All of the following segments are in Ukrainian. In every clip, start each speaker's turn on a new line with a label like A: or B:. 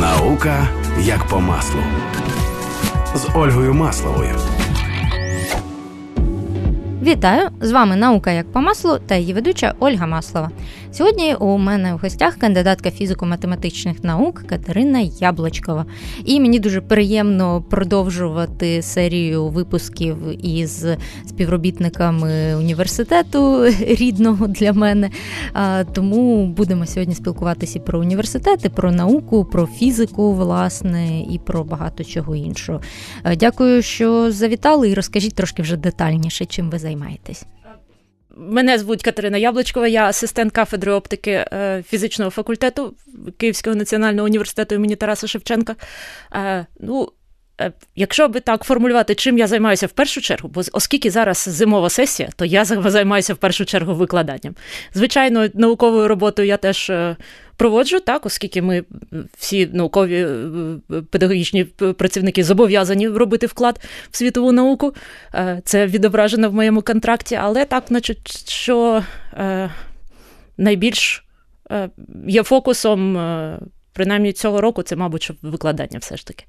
A: Наука як по маслу з Ольгою Масловою.
B: Вітаю! З вами наука як по маслу та її ведуча Ольга Маслова. Сьогодні у мене в гостях кандидатка фізико-математичних наук Катерина Яблочкова. І мені дуже приємно продовжувати серію випусків із співробітниками університету рідного для мене. Тому будемо сьогодні спілкуватися і про університети, про науку, про фізику, власне, і про багато чого іншого. Дякую, що завітали, і розкажіть трошки вже детальніше, чим ви займаєтесь.
C: Мене звуть Катерина Яблочкова, я асистент кафедри оптики е, фізичного факультету Київського національного університету імені Тараса Шевченка. Е, ну, е, Якщо би так формулювати, чим я займаюся в першу чергу, бо оскільки зараз зимова сесія, то я займаюся в першу чергу викладанням. Звичайно, науковою роботою я теж проводжу, так, оскільки ми всі наукові е, педагогічні працівники зобов'язані робити вклад в світову науку. Е, це відображено в моєму контракті, але так, значить, що е, найбільш є фокусом, принаймні цього року, це, мабуть, викладання все ж таки.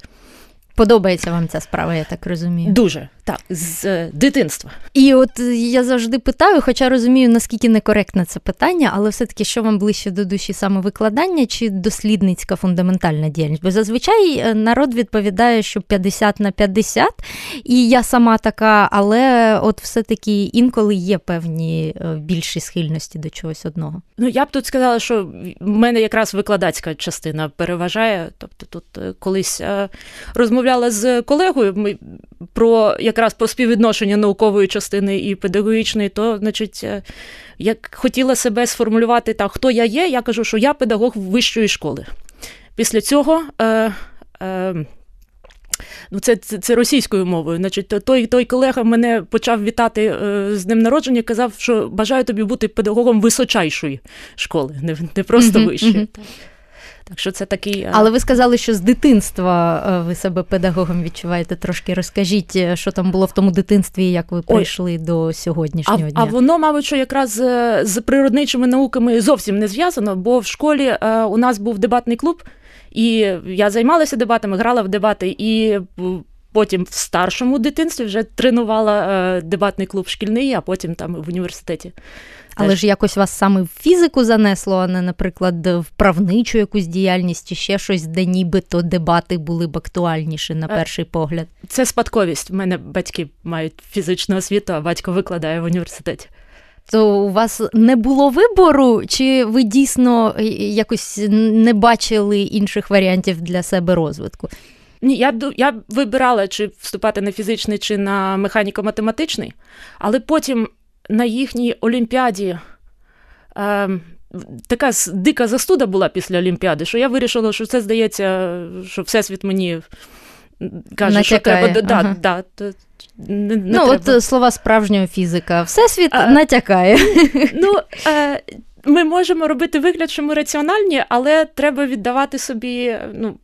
B: Подобається вам ця справа, я так розумію.
C: Дуже так, з е, дитинства.
B: І от я завжди питаю, хоча розумію, наскільки некоректне це питання, але все-таки що вам ближче до душі саме викладання чи дослідницька фундаментальна діяльність? Бо зазвичай е, народ відповідає, що 50 на 50, і я сама така, але от все-таки інколи є певні е, більші схильності до чогось одного.
C: Ну я б тут сказала, що в мене якраз викладацька частина переважає. Тобто, тут колись розмовляла з колегою ми про як якраз про співвідношення наукової частини і педагогічної, то, значить, е, як хотіла себе сформулювати так, хто я є, я кажу, що я педагог вищої школи. Після цього. Е, е, Ну, це це, це російською мовою. Значить, той той колега мене почав вітати е, з днем народження, казав, що бажаю тобі бути педагогом височайшої школи, не не просто вищої. Mm-hmm. Так що це такий.
B: Е, Але ви сказали, що з дитинства е, ви себе педагогом відчуваєте. Трошки розкажіть, е, що там було в тому дитинстві, як ви прийшли Ой. до сьогоднішнього
C: а,
B: дня.
C: А воно, мабуть, що якраз з природничими науками зовсім не зв'язано, бо в школі у нас був дебатний клуб, і я займалася дебатами, грала в дебати і. Потім в старшому дитинстві вже тренувала дебатний клуб шкільний, а потім там в університеті.
B: Але ж якось вас саме в фізику занесло, а не, наприклад, в правничу якусь діяльність чи ще щось, де нібито дебати були б актуальніші на е, перший погляд.
C: Це спадковість. У мене батьки мають фізичну освіту, а батько викладає в університеті.
B: То у вас не було вибору, чи ви дійсно е, якось не бачили інших варіантів для себе розвитку?
C: Ні, я я вибирала, чи вступати на фізичний, чи на механіко-математичний, але потім на їхній олімпіаді. Е, Така дика застуда була після Олімпіади, що я вирішила, що це здається, що Всесвіт мені каже, Натякає. що треба
B: ага.
C: да,
B: да, не, не Ну, треба. от слова справжнього фізика. Всесвіт а, натякає.
C: Ну, е, Ми можемо робити вигляд, що ми раціональні, але треба віддавати собі. ну,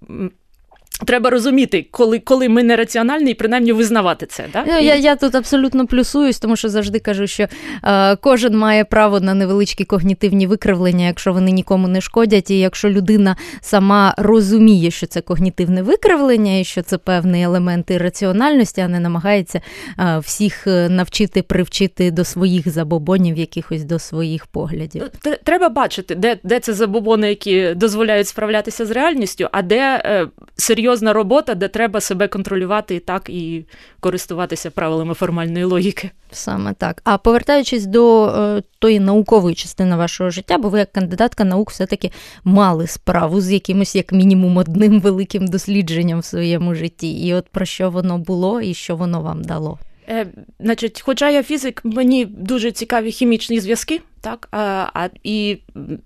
C: Треба розуміти, коли коли ми нераціональні, і принаймні визнавати це. Да?
B: Ну, я я тут абсолютно плюсуюсь, тому що завжди кажу, що е, кожен має право на невеличкі когнітивні викривлення, якщо вони нікому не шкодять, і якщо людина сама розуміє, що це когнітивне викривлення, і що це певний елемент раціональності, а не намагається е, всіх е, навчити привчити до своїх забобонів, якихось до своїх поглядів.
C: Треба бачити, де де це забобони, які дозволяють справлятися з реальністю, а де е, серйозно серйозна робота, де треба себе контролювати і так і користуватися правилами формальної логіки.
B: Саме так. А повертаючись до е, тої наукової частини вашого життя, бо ви як кандидатка наук все-таки мали справу з якимось, як мінімум, одним великим дослідженням в своєму житті. І от про що воно було і що воно вам дало?
C: Е, Значить, Хоча я фізик, мені дуже цікаві хімічні зв'язки, так, а, а, і,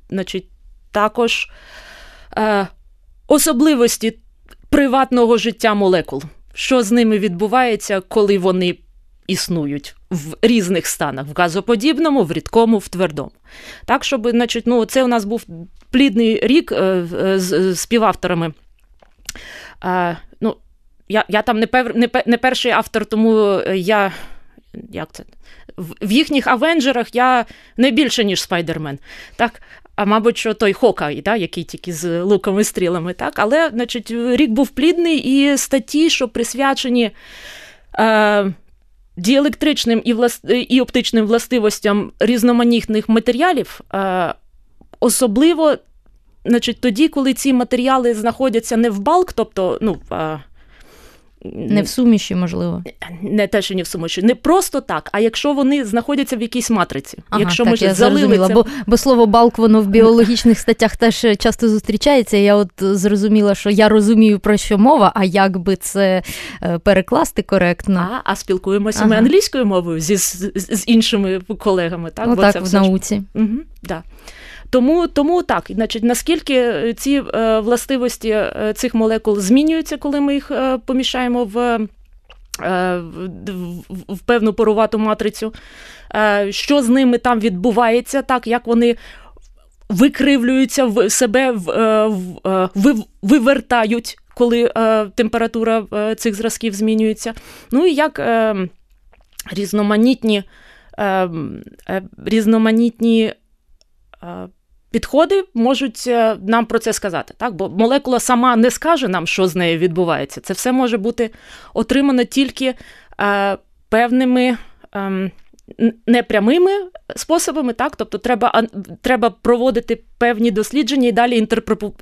C: значить, також е, особливості приватного життя молекул. Що з ними відбувається, коли вони існують в різних станах: в газоподібному, в рідкому, в твердому. Так, щоб, значить, ну, це у нас був плідний рік е, з співавторами. Е, ну, Я я там не пер, не, не перший автор, тому я. як це? В їхніх авенджерах я не більше, ніж Спайдермен. Так? А мабуть, що той Хокай, да, який тільки з луками стрілами, так, але значить, рік був плідний і статті, що присвячені. Е, Діелектричним і влас... і оптичним властивостям різноманітних матеріалів, е, особливо значить, тоді, коли ці матеріали знаходяться не в балк, тобто ну, е,
B: не в суміші, можливо.
C: Не те, що не в суміші. Не просто так, а якщо вони знаходяться в якійсь матриці.
B: Ага,
C: якщо
B: так,
C: ми
B: я
C: залили це...
B: бо, бо слово балк воно в біологічних статтях теж часто зустрічається. Я от зрозуміла, що я розумію, про що мова, а як би це е, перекласти коректно.
C: А а спілкуємося ага. ми англійською мовою зі, з, з іншими колегами. Так,
B: Отак, бо це в науці.
C: Ж... Угу, да. Тому тому так, значить, наскільки ці е, властивості е, цих молекул змінюються, коли ми їх е, поміщаємо в. В певну порувату матрицю, що з ними там відбувається, так як вони викривлюються в себе, вивертають, коли температура цих зразків змінюється. Ну і як різноманітні різноманітні підходи можуть е, нам про це сказати. Так? Бо молекула сама не скаже нам, що з нею відбувається. Це все може бути отримано тільки е, певними. Е, непрямими способами, так, тобто треба треба проводити певні дослідження і далі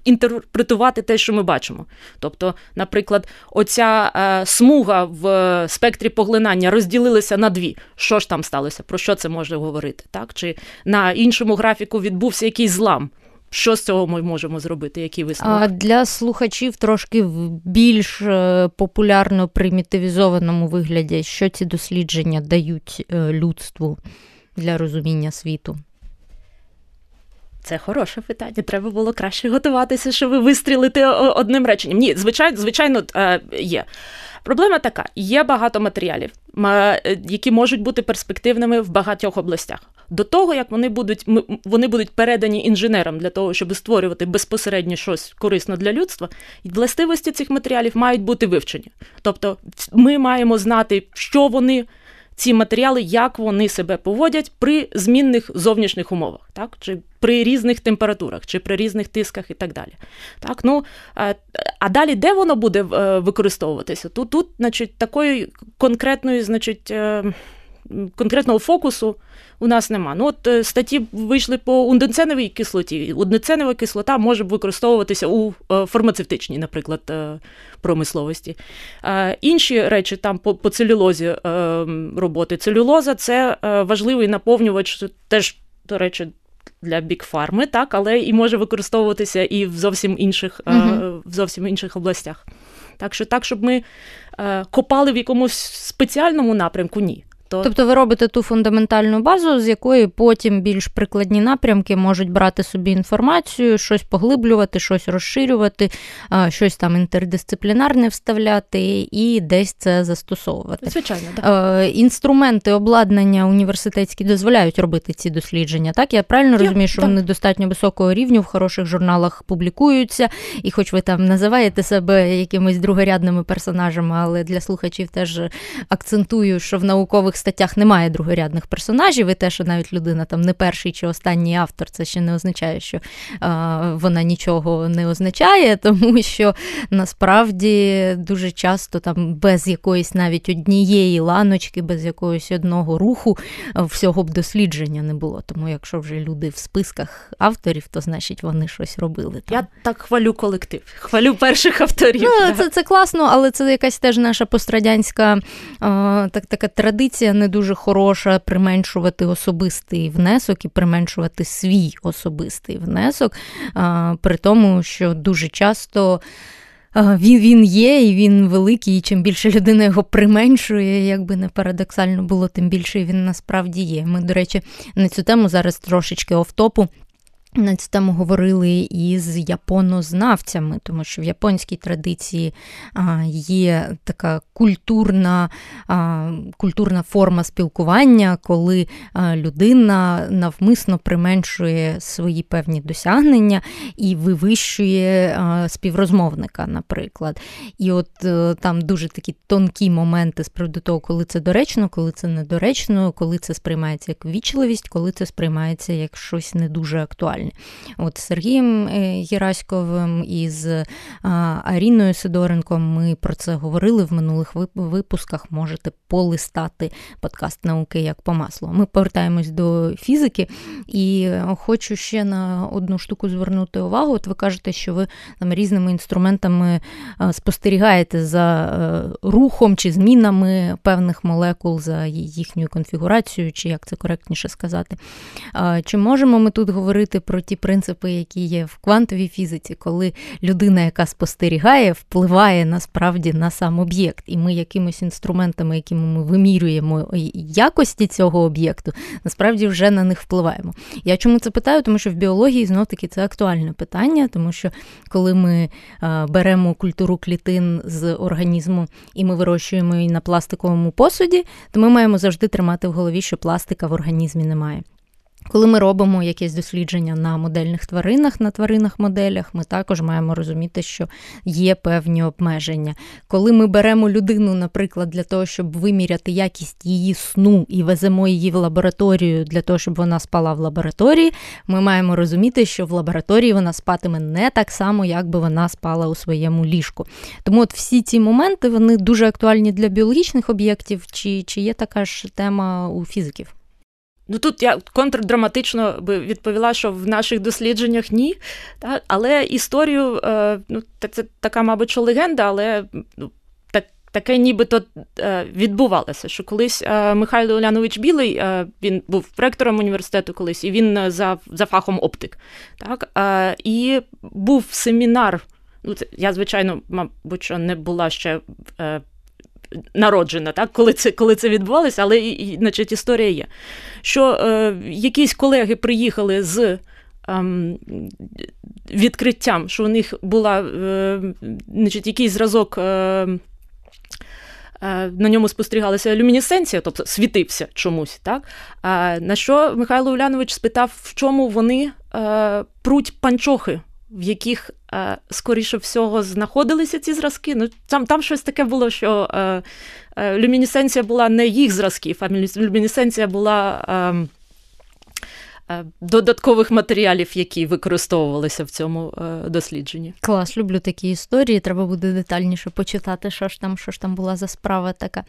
C: інтерпретувати те, що ми бачимо. Тобто, наприклад, оця е, смуга в спектрі поглинання розділилася на дві. Що ж там сталося? Про що це може говорити? Так? Чи на іншому графіку відбувся якийсь злам? Що з цього ми можемо зробити? Які висновки?
B: А для слухачів трошки в більш е, популярно примітивізованому вигляді, що ці дослідження дають е, людству для розуміння світу?
C: Це хороше питання. Треба було краще готуватися, щоб вистрілити одним реченням. Ні, звичайно, звичайно, е, є. Проблема така: є багато матеріалів, які можуть бути перспективними в багатьох областях. До того, як вони будуть вони будуть передані інженерам для того, щоб створювати безпосередньо щось корисне для людства, властивості цих матеріалів мають бути вивчені. Тобто, ми маємо знати, що вони ці матеріали, як вони себе поводять при змінних зовнішніх умовах, так чи при різних температурах, чи при різних тисках і так далі. Так, ну, А далі, де воно буде е, використовуватися? Тут, тут значить, такої конкретної, значить, е, конкретного фокусу у нас нема. Ну, от е, статті вийшли по унденценовій кислоті. Унденценова кислота може використовуватися у фармацевтичній, наприклад, промисловості. Інші речі там по, по целюлозі роботи. Целюлоза це важливий наповнювач, теж, до речі, для бікфарми, так, але і може використовуватися і в зовсім інших, uh в зовсім інших областях. Так що так, щоб ми копали в якомусь спеціальному напрямку, ні.
B: То... Тобто ви робите ту фундаментальну базу, з якої потім більш прикладні напрямки можуть брати собі інформацію, щось поглиблювати, щось розширювати, щось там інтердисциплінарне вставляти і десь це застосовувати.
C: Звичайно, так.
B: інструменти обладнання університетські дозволяють робити ці дослідження. Так, я правильно розумію, що так. вони достатньо високого рівню в хороших журналах публікуються, і хоч ви там називаєте себе якимись другорядними персонажами, але для слухачів теж акцентую, що в наукових статтях немає другорядних персонажів, і те, що навіть людина там не перший чи останній автор, це ще не означає, що а, вона нічого не означає, тому що насправді дуже часто там без якоїсь навіть однієї ланочки, без якогось одного руху всього б дослідження не було. Тому якщо вже люди в списках авторів, то значить вони щось робили.
C: Там. Я так хвалю колектив, хвалю перших авторів.
B: Ну, Це це класно, але це якась теж наша пострадянська а, так, така традиція тенденція не дуже хороша применшувати особистий внесок і применшувати свій особистий внесок, при тому, що дуже часто. Він він є, і він великий, і чим більше людина його применшує, як би не парадоксально було, тим більше він насправді є. Ми, до речі, на цю тему зараз трошечки офтопу на цю тему говорили із японознавцями, тому що в японській традиції є така культурна культурна форма спілкування, коли людина навмисно применшує свої певні досягнення і вивищує співрозмовника, наприклад. І от е, там дуже такі тонкі моменти з приводу того, коли це доречно, коли це недоречно, коли це сприймається як вічливість, коли це сприймається як щось не дуже актуальне. Актуальні. От Сергієм е, Гераськовим і з Аріною Сидоренко ми про це говорили в минулих випусках. Можете полистати подкаст науки як по маслу. Ми повертаємось до фізики, і хочу ще на одну штуку звернути увагу. От ви кажете, що ви там різними інструментами спостерігаєте за е, рухом чи змінами певних молекул за їхньою конфігурацією, чи як це коректніше сказати. Чи можемо ми тут говорити про ті принципи, які є в квантовій фізиці, коли людина, яка спостерігає, впливає насправді на сам об'єкт, і ми якимись інструментами, якими ми вимірюємо якості цього об'єкту, насправді вже на них впливаємо. Я чому це питаю? Тому що в біології знов таки це актуальне питання, тому що коли ми беремо культуру клітин з організму і ми вирощуємо її на пластиковому посуді, то ми маємо завжди тримати в голові, що пластика в організмі немає. Коли ми робимо якесь дослідження на модельних тваринах, на тваринах-моделях, ми також маємо розуміти, що є певні обмеження. Коли ми беремо людину, наприклад, для того, щоб виміряти якість її сну і веземо її в лабораторію для того, щоб вона спала в лабораторії, ми маємо розуміти, що в лабораторії вона спатиме не так само, як би вона спала у своєму ліжку. Тому от всі ці моменти вони дуже актуальні для біологічних об'єктів, чи, чи є така ж тема у фізиків?
C: Ну тут я контрдраматично би відповіла, що в наших дослідженнях ні. Та, але історію, е, ну, це така, мабуть, що легенда, але ну, так, таке нібито е, відбувалося. Що колись е, Михайло Олянович Білий, він був ректором університету колись, і він за за фахом оптик. Так, І був семінар. Ну, це, Я, звичайно, мабуть, що не була ще народжена, так, коли це коли це відбувалося, але і, значить, історія є. Що е, якісь колеги приїхали з ем, відкриттям, що у них була е, значить, якийсь зразок. Е, е на ньому спостерігалася люмінесценція, тобто світився чомусь. Так? На що Михайло Улянович спитав, в чому вони е, пруть панчохи в яких, е, скоріше всього, знаходилися ці зразки. Ну, Там там щось таке було, що е, е, люмінесценція була не їх зразків, а люмінесценція була. Е, додаткових матеріалів, які використовувалися в цьому е, дослідженні.
B: Клас, люблю такі історії. Треба буде детальніше почитати, що ж там, що ж там була за справа така.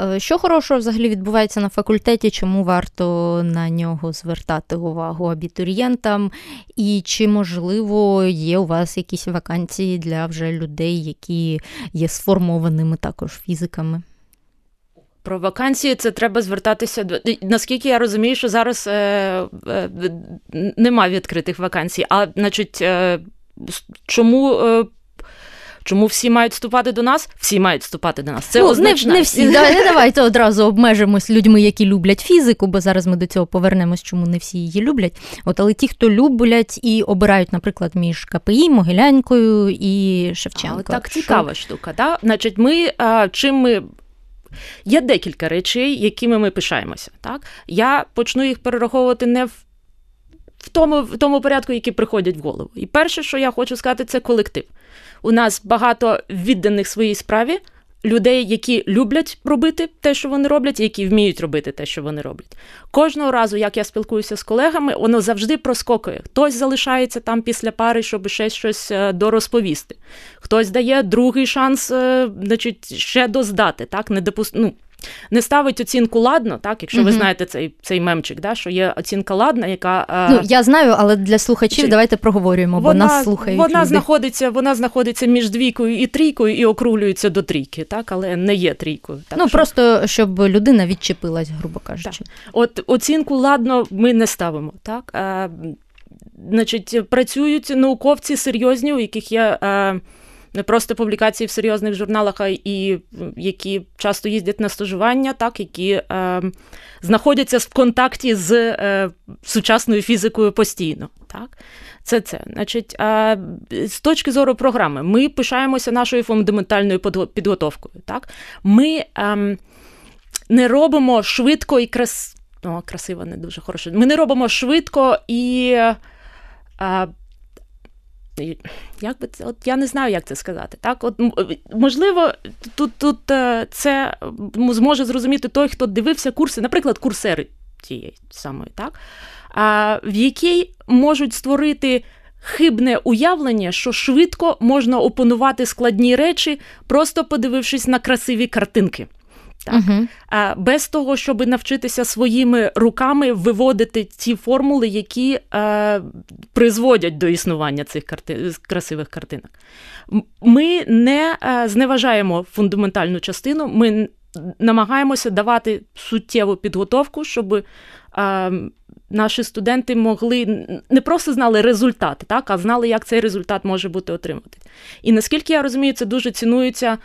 B: Е, що хорошого взагалі відбувається на факультеті, чому варто на нього звертати увагу абітурієнтам? І чи можливо є у вас якісь вакансії для вже людей, які є сформованими також фізиками?
C: Про вакансії це треба звертатися до наскільки я розумію, що зараз е, е, немає відкритих вакансій. А значить, е, чому? Е, Чому всі мають вступати до нас? Всі мають вступати до нас. Це
B: ну,
C: означає...
B: Не, не всі. Не давайте одразу обмежимось людьми, які люблять фізику, бо зараз ми до цього повернемось, чому не всі її люблять. От, але ті, хто люблять і обирають, наприклад, між КПІ, Могилянькою і Шевченко. Але
C: так цікава штука. Да? Значить, ми а, чим ми Є декілька речей, якими ми пишаємося. Так? Я почну їх перераховувати не в. В тому в тому порядку, які приходять в голову. І перше, що я хочу сказати, це колектив. У нас багато відданих своїй справі людей, які люблять робити те, що вони роблять, і які вміють робити те, що вони роблять. Кожного разу, як я спілкуюся з колегами, воно завжди проскокує. Хтось залишається там після пари, щоб ще щось е, дорозповісти. Хтось дає другий шанс, е, значить, ще доздати, так, не допуст... ну, не ставить оцінку ладно, так, якщо угу. ви знаєте цей цей мемчик, да, що є оцінка ладна, яка.
B: Ну, Я знаю, але для слухачів Чи... давайте проговорюємо, бо нас слухають.
C: Вона
B: люди.
C: знаходиться вона знаходиться між двійкою і трійкою і округлюється до трійки, так, але не є трійкою. Так,
B: Ну, що... просто щоб людина відчепилась, грубо кажучи. Так.
C: От оцінку ладно ми не ставимо. так. А, Значить, працюють науковці серйозні, у яких є. А, не просто публікації в серйозних журналах, а і які часто їздять на стажування, так, які е, знаходяться в контакті з е, сучасною фізикою постійно. Так. Це це. Значить, а, З точки зору програми, ми пишаємося нашою фундаментальною підготовкою. Так? Ми ем, не робимо швидко і крас... О, красиво, не дуже хороше. Ми не робимо швидко і. А, як би це, от я не знаю, як це сказати. Так, от можливо, тут тут е, це зможе зрозуміти той, хто дивився курси, наприклад, курсери тієї самої, так? В якій можуть створити хибне уявлення, що швидко можна опанувати складні речі, просто подивившись на красиві картинки. Так? Угу. Без того, щоб навчитися своїми руками виводити ті формули, які е, призводять до існування цих карти... красивих картинок. Ми не е, зневажаємо фундаментальну частину, ми намагаємося давати суттєву підготовку, щоб е, наші студенти могли не просто знали результати, так, а знали, як цей результат може бути отримати. І наскільки я розумію, це дуже цінується а,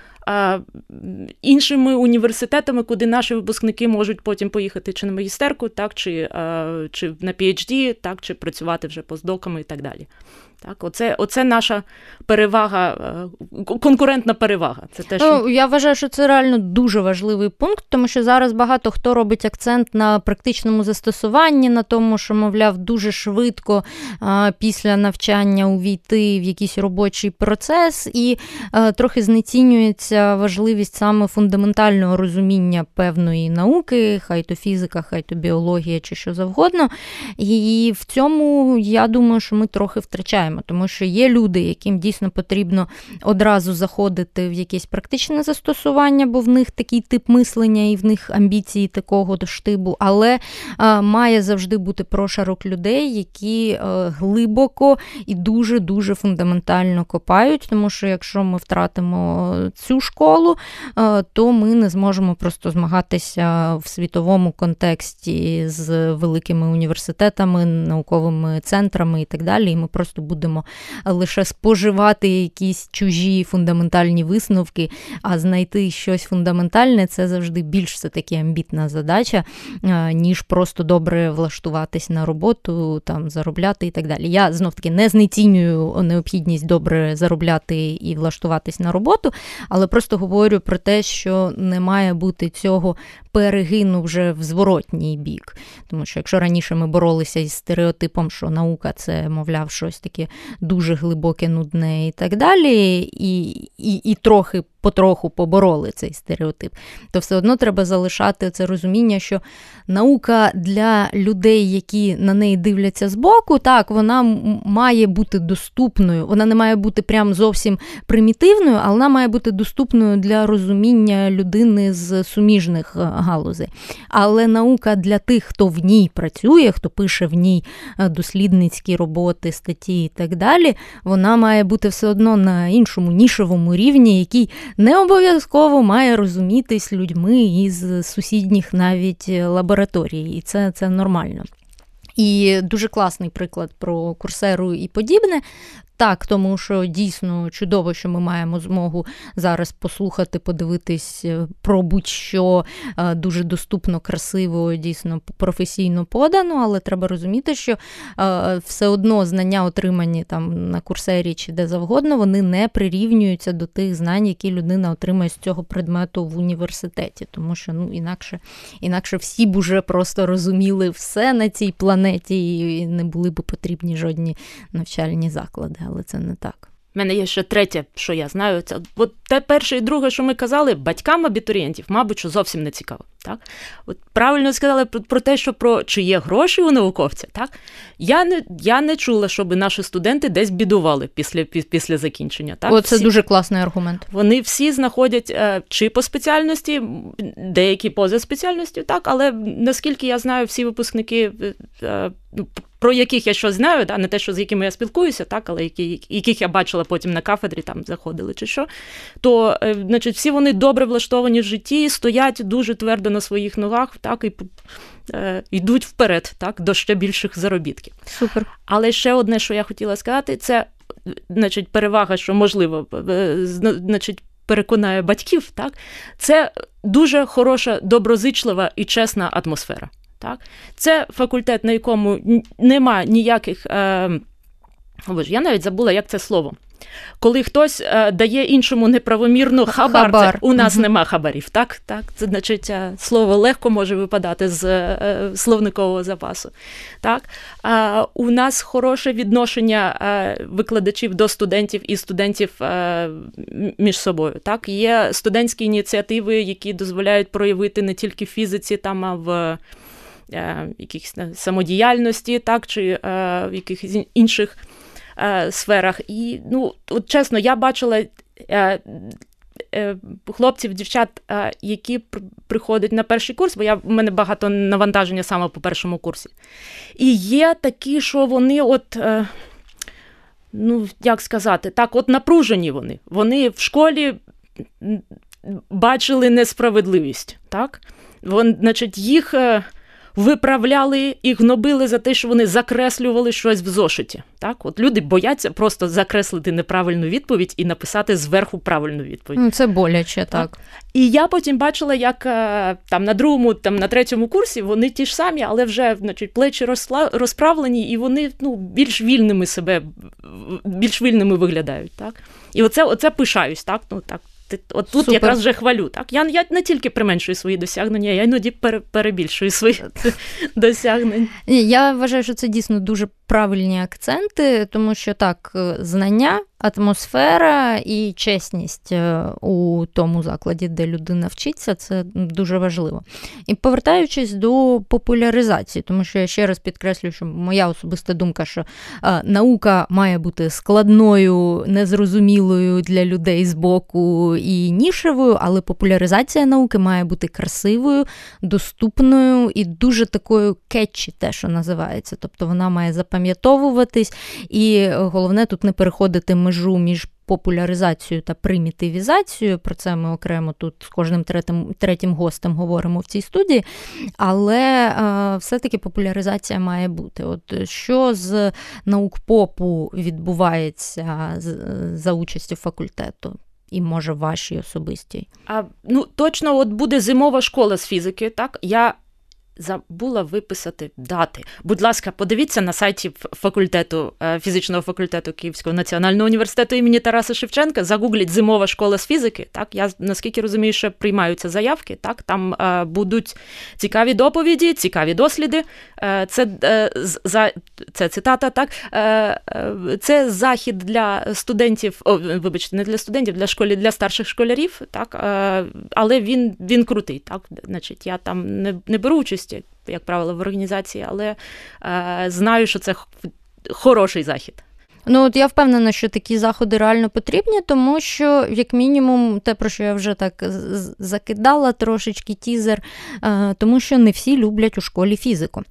C: іншими університетами, куди наші випускники можуть потім поїхати чи на магістерку, так, чи чи на PhD, так, чи працювати вже постдоками і так далі. Так, Оце оце наша перевага, е, конкурентна перевага. Це те, що...
B: Ну, Я вважаю, що це реально дуже важливий пункт, тому що зараз багато хто робить акцент на практичному застосуванні, на тому, що, мовляв, дуже швидко а, після навчання увійти в якийсь робочий процес, і а, трохи знецінюється важливість саме фундаментального розуміння певної науки, хай то фізика, хай то біологія чи що завгодно. І в цьому я думаю, що ми трохи втрачаємо тому що є люди, яким дійсно потрібно одразу заходити в якесь практичне застосування, бо в них такий тип мислення і в них амбіції такого штибу, але а, має завжди бути прошарок людей, які а, глибоко і дуже-дуже фундаментально копають, тому що якщо ми втратимо цю школу, то ми не зможемо просто змагатися в світовому контексті з великими університетами, науковими центрами і так далі. І ми просто будемо лише споживати якісь чужі фундаментальні висновки, а знайти щось фундаментальне це завжди більш все таки амбітна задача, ніж просто добре влаштуватись на роботу, там заробляти і так далі. Я знов таки не знецінюю необхідність добре заробляти і влаштуватись на роботу, але просто говорю про те, що не має бути цього перегину вже в зворотній бік. Тому що якщо раніше ми боролися із стереотипом, що наука це, мовляв, щось таке дуже глибоке, нудне і так далі, і, і, і трохи потроху побороли цей стереотип, то все одно треба залишати це розуміння, що наука для людей, які на неї дивляться збоку, так, вона має бути доступною, вона не має бути прям зовсім примітивною, але вона має бути доступною для розуміння людини з суміжних е, галузей. Але наука для тих, хто в ній працює, хто пише в ній е, дослідницькі роботи, статті і так далі, вона має бути все одно на іншому нішовому рівні, який не обов'язково має розумітись людьми із сусідніх навіть лабораторій, і це, це нормально. І дуже класний приклад про курсеру і подібне. Так, тому що дійсно чудово, що ми маємо змогу зараз послухати, подивитись е, про будь-що е, дуже доступно, красиво, дійсно професійно подано, але треба розуміти, що е, все одно знання, отримані там на курсері чи де завгодно, вони не прирівнюються до тих знань, які людина отримає з цього предмету в університеті, тому що ну інакше, інакше всі б уже просто розуміли все на цій планеті і не були б потрібні жодні навчальні заклади але це не так.
C: У мене є ще третє, що я знаю. Це от те перше і друге, що ми казали, батькам абітурієнтів, мабуть, що зовсім не цікаво. Так? От Правильно сказали про, про те, що про чи є гроші у науковця. Так? Я не я не чула, щоб наші студенти десь бідували після після закінчення. Так?
B: О, це всі, дуже класний аргумент.
C: Вони всі знаходять е, чи по спеціальності, деякі поза спеціальністю, так, але наскільки я знаю, всі випускники. Про яких я щось знаю, да, не те, що з якими я спілкуюся, так, але які, яких я бачила потім на кафедрі, там заходили чи що, то е, значить, всі вони добре влаштовані в житті, стоять дуже твердо на своїх ногах, так, і е, йдуть вперед, так, до ще більших заробітків.
B: Супер.
C: Але ще одне, що я хотіла сказати, це значить, перевага, що можливо, е, значить, переконає батьків, так, це дуже хороша, доброзичлива і чесна атмосфера. Так? Це факультет, на якому нема ніяких. Е, Боже, я навіть забула, як це слово. Коли хтось е, дає іншому неправомірну хабар, хабар. Це, у нас угу. нема хабарів. Так, так, це значить е, слово легко може випадати з е, словникового запасу. Так, е, у нас хороше відношення е, викладачів до студентів і студентів е, між собою. Так, є студентські ініціативи, які дозволяють проявити не тільки в фізиці, там а в якихось самодіяльності, так, чи в якихось інших сферах. І, ну, от чесно, я бачила. Хлопців, дівчат, які приходять на перший курс, бо я в мене багато навантаження саме по першому курсі. І є такі, що вони от ну, як сказати, так, от напружені вони. Вони в школі бачили несправедливість. так? Вон, значить, їх е, виправляли і гнобили за те, що вони закреслювали щось в зошиті. Так, от люди бояться просто закреслити неправильну відповідь і написати зверху правильну відповідь.
B: Ну, Це боляче, так. так.
C: І я потім бачила, як е, там на другому, там на третьому курсі вони ті ж самі, але вже значить, плечі розправлені, і вони ну, більш вільними себе, більш вільними виглядають. Так? І оце, оце пишаюсь, так? Ну, так. От тут Супер. якраз вже хвалю. Так? Я я не тільки применшую свої досягнення, я іноді перебільшую свої досягнення.
B: Я вважаю, що це дійсно дуже правильні акценти, тому що так, е, знання, атмосфера і чесність е, у тому закладі, де людина вчиться, це дуже важливо. І повертаючись до популяризації, тому що я ще раз підкреслюю, що моя особиста думка, що е, наука має бути складною, незрозумілою для людей з боку і нішевою, але популяризація науки має бути красивою, доступною і дуже такою кетчі, те, що називається. Тобто вона має запам'ятовуватись, і головне тут не переходити межу між популяризацією та примітивізацією. Про це ми окремо тут з кожним третім третім гостем говоримо в цій студії. Але е, все-таки популяризація має бути. От Що з наук попу відбувається за участю факультету? І може вашій особистій?
C: А ну точно, от буде зимова школа з фізики. Так я забула виписати дати. Будь ласка, подивіться на сайті факультету е, фізичного факультету Київського національного університету імені Тараса Шевченка. Загугліть зимова школа з фізики. Так, я наскільки розумію, що приймаються заявки. Так, там е, будуть цікаві доповіді, цікаві досліди. Е, це е, за це цитата. Так, е, е, це захід для студентів. О, вибачте, не для студентів, для школі для старших школярів. Так, але він він крутий. Так, значить, я там не, не беру участь участі, як правило, в організації, але е, знаю, що це хороший захід.
B: Ну от я впевнена, що такі заходи реально потрібні, тому що, як мінімум, те, про що я вже так закидала трошечки тізер, е, тому що не всі люблять у школі фізику.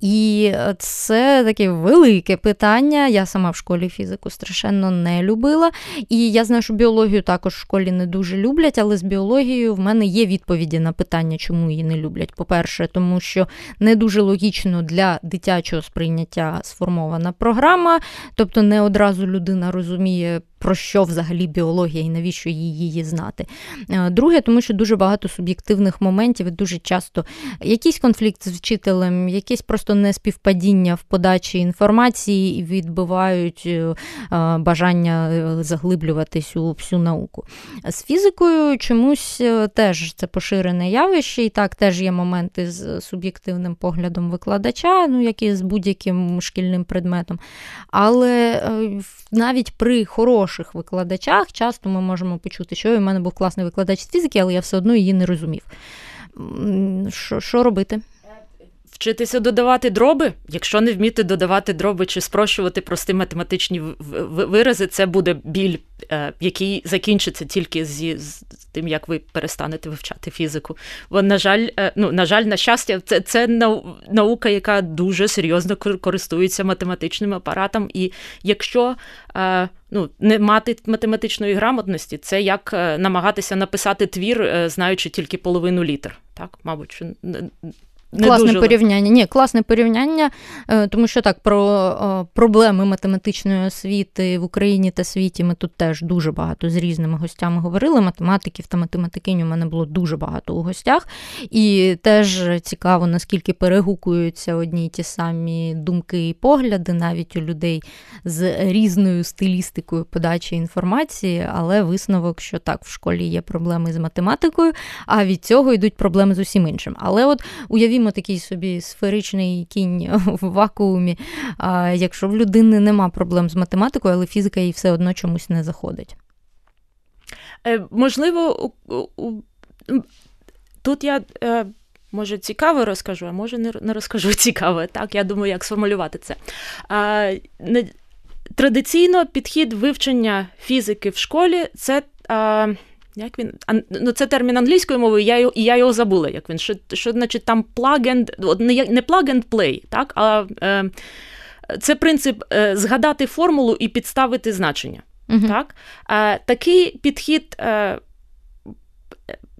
B: І це таке велике питання. Я сама в школі фізику страшенно не любила. І я знаю, що біологію також в школі не дуже люблять, але з біологією в мене є відповіді на питання, чому її не люблять. По-перше, тому що не дуже логічно для дитячого сприйняття сформована програма, тобто не одразу людина розуміє про що взагалі біологія і навіщо їй її знати. Е, друге, тому що дуже багато суб'єктивних моментів і дуже часто якийсь конфлікт з вчителем, якесь просто неспівпадіння в подачі інформації і відбивають е, е, бажання заглиблюватись у всю науку. З фізикою чомусь теж це поширене явище, і так теж є моменти з суб'єктивним поглядом викладача, ну як і з будь-яким шкільним предметом. Але навіть при хорошому хороших викладачах часто ми можемо почути, що у мене був класний викладач з фізики, але я все одно її не розумів. Що, Що робити?
C: Вчитися додавати дроби. Якщо не вміти додавати дроби чи спрощувати прості математичні вирази, це буде біль, е, який закінчиться тільки зі з тим, як ви перестанете вивчати фізику. Бо, на жаль, е, ну на жаль, на щастя, це це наука, яка дуже серйозно користується математичним апаратом. І якщо е, ну, не мати математичної грамотності, це як намагатися написати твір, знаючи тільки половину літер. Так, мабуть,
B: не класне дуже... порівняння. Ні, класне порівняння, е, тому що так про проблеми математичної освіти в Україні та світі ми тут теж дуже багато з різними гостями говорили. Математиків та математикинь у мене було дуже багато у гостях, і теж цікаво, наскільки перегукуються одні й ті самі думки і погляди, навіть у людей з різною стилістикою подачі інформації, але висновок, що так, в школі є проблеми з математикою, а від цього йдуть проблеми з усім іншим. Але от уявімо уявімо такий собі сферичний кінь в вакуумі. А Якщо в людини нема проблем з математикою, але фізика їй все одно чомусь не заходить.
C: Е, Можливо, тут я. Е... може цікаво розкажу, а може не розкажу цікаво. Так, я думаю, як сформулювати це. А, Традиційно підхід вивчення фізики в школі це. А, як він ну це термін англійською мовою, я і я його забула. Як він що, що значить там plug and, не не plug and play, так а е, це принцип е, згадати формулу і підставити значення. Uh-huh. Так? Е, такий підхід е,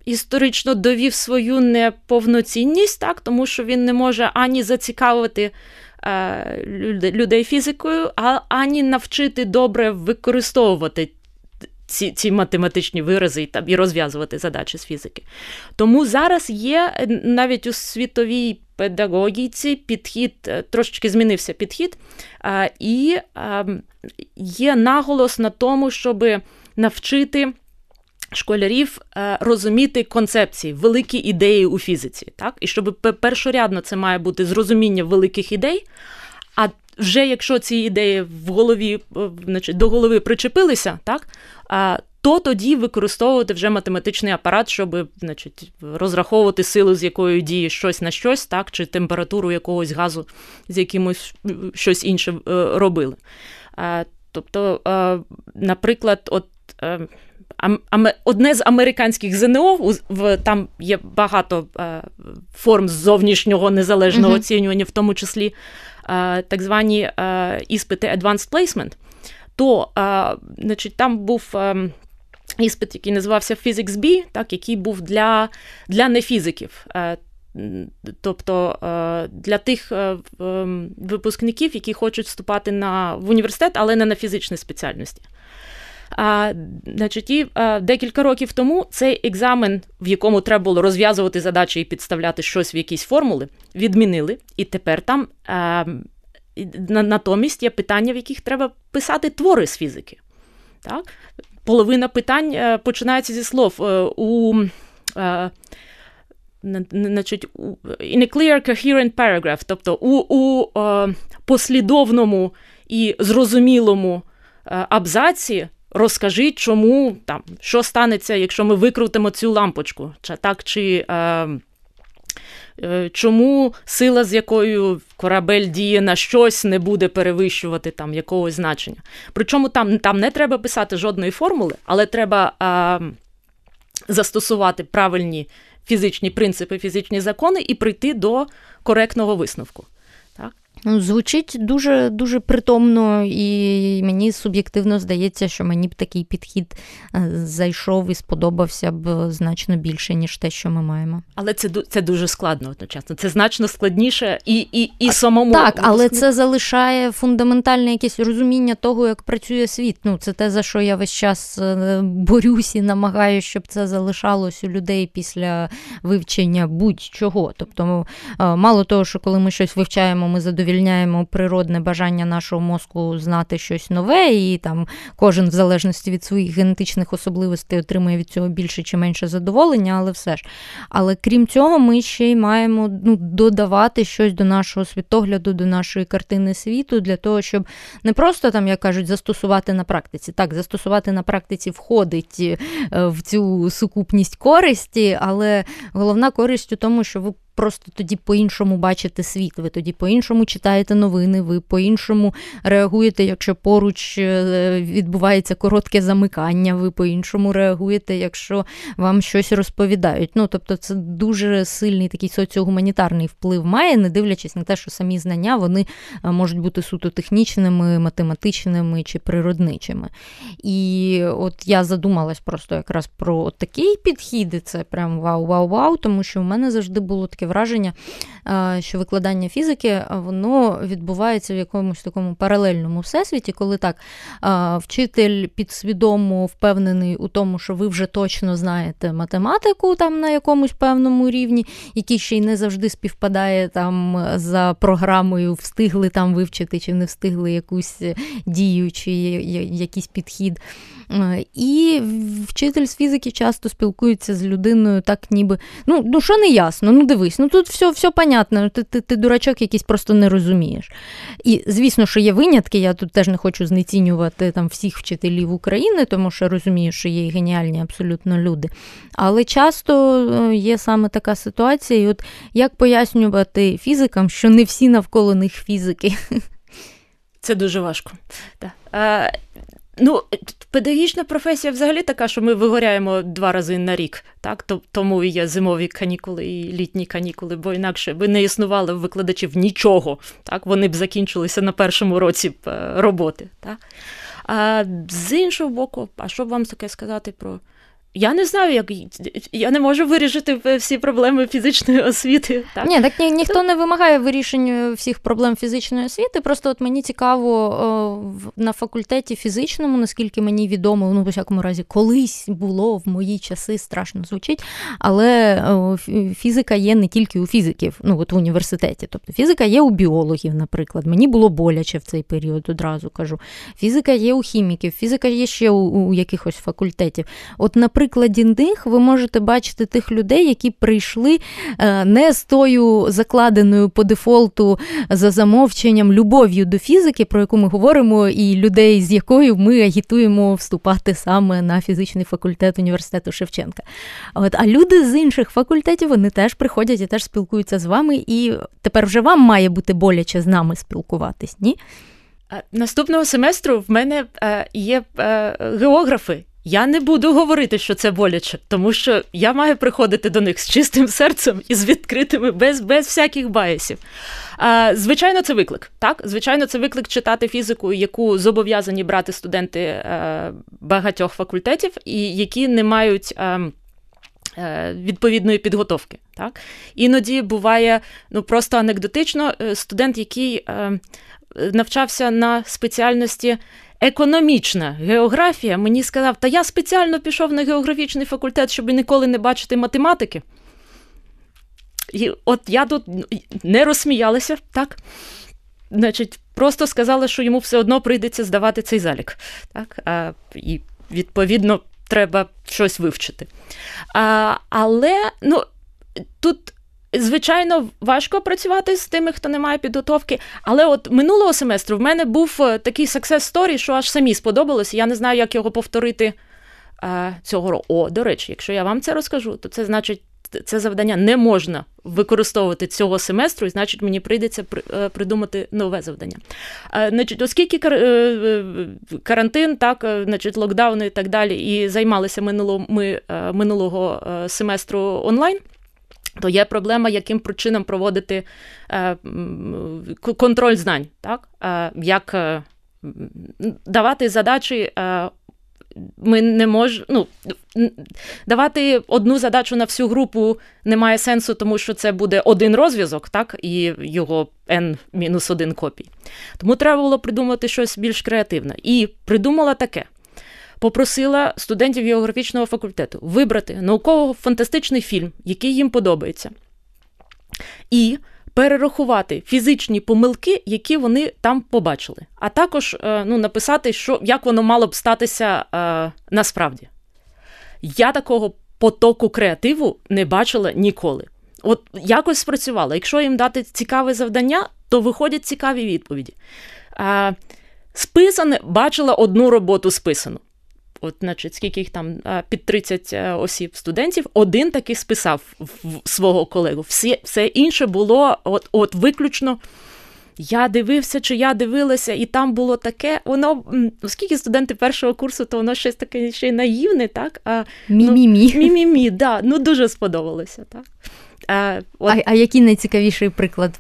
C: історично довів свою неповноцінність, так, тому що він не може ані зацікавити е, людей фізикою, а ані навчити добре використовувати ці ці математичні вирази і, і розв'язувати задачі з фізики. Тому зараз є е, навіть у світовій педагогіці підхід, е, трошечки змінився підхід, і ем, є наголос на тому, щоб навчити. Школярів е, розуміти концепції, великі ідеї у фізиці, так і щоб першорядно це має бути зрозуміння великих ідей. А вже якщо ці ідеї в голові, значить, до голови причепилися, так то тоді використовувати вже математичний апарат, щоб значить, розраховувати силу, з якою діє щось на щось, так, чи температуру якогось газу, з якимось щось інше е, робили. Тобто, наприклад, от. Е, одне з американських ЗНО, там є багато е, форм зовнішнього незалежного оцінювання, в тому числі так звані іспити Advanced Placement, то значить, там був. Ем, іспит, який називався Physics B, так, який був для для нефізиків. Е, тобто е, для тих е, ем, випускників, які хочуть вступати на, в університет, але не на фізичні спеціальності. А, значить, і а, Декілька років тому цей екзамен, в якому треба було розв'язувати задачі і підставляти щось в якісь формули, відмінили. І тепер там а, натомість є питання, в яких треба писати твори з фізики. Так? Половина питань е, починається зі слов е, у. Е, значить, in a clear, coherent paragraph, тобто у у послідовному і зрозумілому абзаці розкажіть, чому там, що станеться, якщо ми викрутимо цю лампочку, чи так, чи е, чому сила, з якою корабель діє на щось, не буде перевищувати там якогось значення. Причому там там не треба писати жодної формули, але треба а, застосувати правильні фізичні принципи, фізичні закони і прийти до коректного висновку.
B: Ну, Звучить дуже дуже притомно, і мені суб'єктивно здається, що мені б такий підхід е, зайшов і сподобався б значно більше, ніж те, що ми маємо.
C: Але це це дуже складно одночасно. Це значно складніше і і, і самому.
B: Так, але це залишає фундаментальне якесь розуміння того, як працює світ. Ну, Це те, за що я весь час е, борюсь і намагаюся, щоб це залишалось у людей після вивчення будь-чого. Тобто, е, мало того, що коли ми щось вивчаємо, ми задовільняємо задовільняємо природне бажання нашого мозку знати щось нове, і там кожен, в залежності від своїх генетичних особливостей, отримує від цього більше чи менше задоволення, але все ж. Але крім цього, ми ще й маємо ну, додавати щось до нашого світогляду, до нашої картини світу, для того, щоб не просто там, як кажуть, застосувати на практиці. Так, застосувати на практиці входить е, в цю сукупність користі, але головна користь у тому, що ви просто тоді по-іншому бачите світ, ви тоді по-іншому читаєте новини, ви по-іншому реагуєте, якщо поруч е, відбувається коротке замикання, ви по-іншому реагуєте, якщо вам щось розповідають. Ну, тобто, це дуже сильний такий соціогуманітарний вплив має, не дивлячись на те, що самі знання вони е, можуть бути суто технічними, математичними чи природничими. І от я задумалась просто якраз про такий підхід, і це прям вау-вау-вау, тому що в мене завжди було таке таке враження, що викладання фізики воно відбувається в якомусь такому паралельному всесвіті, коли так вчитель підсвідомо впевнений у тому, що ви вже точно знаєте математику там на якомусь певному рівні, який ще й не завжди співпадає там за програмою, встигли там вивчити чи не встигли якусь дію, чи якийсь підхід. Е, і вчитель з фізики часто спілкується з людиною, так ніби ну ну що не ясно, ну дивись, ну тут все все понятно, ти, ти, ти дурачок якийсь просто не розумієш. І звісно, що є винятки, я тут теж не хочу знецінювати там всіх вчителів України, тому що розумію, що є геніальні абсолютно люди. Але часто е, є саме така ситуація, і от як пояснювати фізикам, що не всі навколо них фізики.
C: Це дуже важко. Так. Ну, педагогічна професія взагалі така, що ми вигоряємо два рази на рік, так тому є зимові канікули і літні канікули, бо інакше би не існували в викладачів нічого. Так, вони б закінчилися на першому році е, роботи. Так. А з іншого боку, а що б вам таке сказати про я не знаю, як я не можу вирішити всі проблеми фізичної освіти. Так?
B: Ні, так ні, ніхто не вимагає вирішення всіх проблем фізичної освіти. Просто от мені цікаво о, на факультеті фізичному, наскільки мені відомо, ну, в всякому разі, колись було в мої часи страшно звучить, але о, фізика є не тільки у фізиків, ну от в університеті. Тобто фізика є у біологів, наприклад. Мені було боляче в цей період, одразу кажу. Фізика є у хіміків, фізика є ще у, у якихось факультетів. От, наприклад прикладі них ви можете бачити тих людей, які прийшли е, не з тою закладеною по дефолту за замовченням любов'ю до фізики, про яку ми говоримо, і людей, з якою ми агітуємо вступати саме на фізичний факультет університету Шевченка. От, А люди з інших факультетів вони теж приходять і теж спілкуються з вами, і тепер вже вам має бути боляче з нами спілкуватись, ні?
C: Наступного семестру в мене е, є е, географи, я не буду говорити, що це боляче, тому що я маю приходити до них з чистим серцем і з відкритими, без без всяких баясів. А, Звичайно, це виклик. Так, звичайно, це виклик читати фізику, яку зобов'язані брати студенти е, багатьох факультетів, і які не мають. А, е, Відповідної підготовки. Так? Іноді буває ну, просто анекдотично е, студент, який е, навчався на спеціальності економічна географія мені сказав, та я спеціально пішов на географічний факультет, щоб ніколи не бачити математики. І от я тут не розсміялася, так? Значить, просто сказали, що йому все одно прийдеться здавати цей залік. Так? А, І, відповідно, треба щось вивчити. А, Але ну, тут Звичайно, важко працювати з тими, хто не має підготовки. Але от минулого семестру в мене був е, такий success story, що аж самі сподобалося. Я не знаю, як його повторити е, цього року. О, до речі, якщо я вам це розкажу, то це значить, це завдання не можна використовувати цього семестру, і значить, мені прийдеться е, придумати нове завдання. Значить, Оскільки карантин, так, значить, локдауни і так далі, і займалися минулого, ми минулого семестру онлайн то є проблема, яким чином проводити е, контроль знань, так? Е, як е, давати задачі. Е, ми не можемо ну, давати одну задачу на всю групу немає сенсу, тому що це буде один розв'язок, так, і його n-1 копій. Тому треба було придумати щось більш креативне. І придумала таке: попросила студентів географічного факультету вибрати науково-фантастичний фільм, який їм подобається, і перерахувати фізичні помилки, які вони там побачили, а також е, ну, написати, що, як воно мало б статися е, насправді. Я такого потоку креативу не бачила ніколи. От якось спрацювало. Якщо їм дати цікаве завдання, то виходять цікаві відповіді. Е, списане бачила одну роботу списану от, значить, скільки їх там під 30 е, осіб студентів, один таки списав свого колегу. Всі, Все інше було от, от виключно. Я дивився, чи я дивилася, і там було таке. Воно, оскільки студенти першого курсу, то воно щось таке ще й наївне, так? А,
B: Мі-мі-мі.
C: Ну, мі-мі-мі, да, ну дуже сподобалося. так.
B: А, от... а, а який найцікавіший приклад?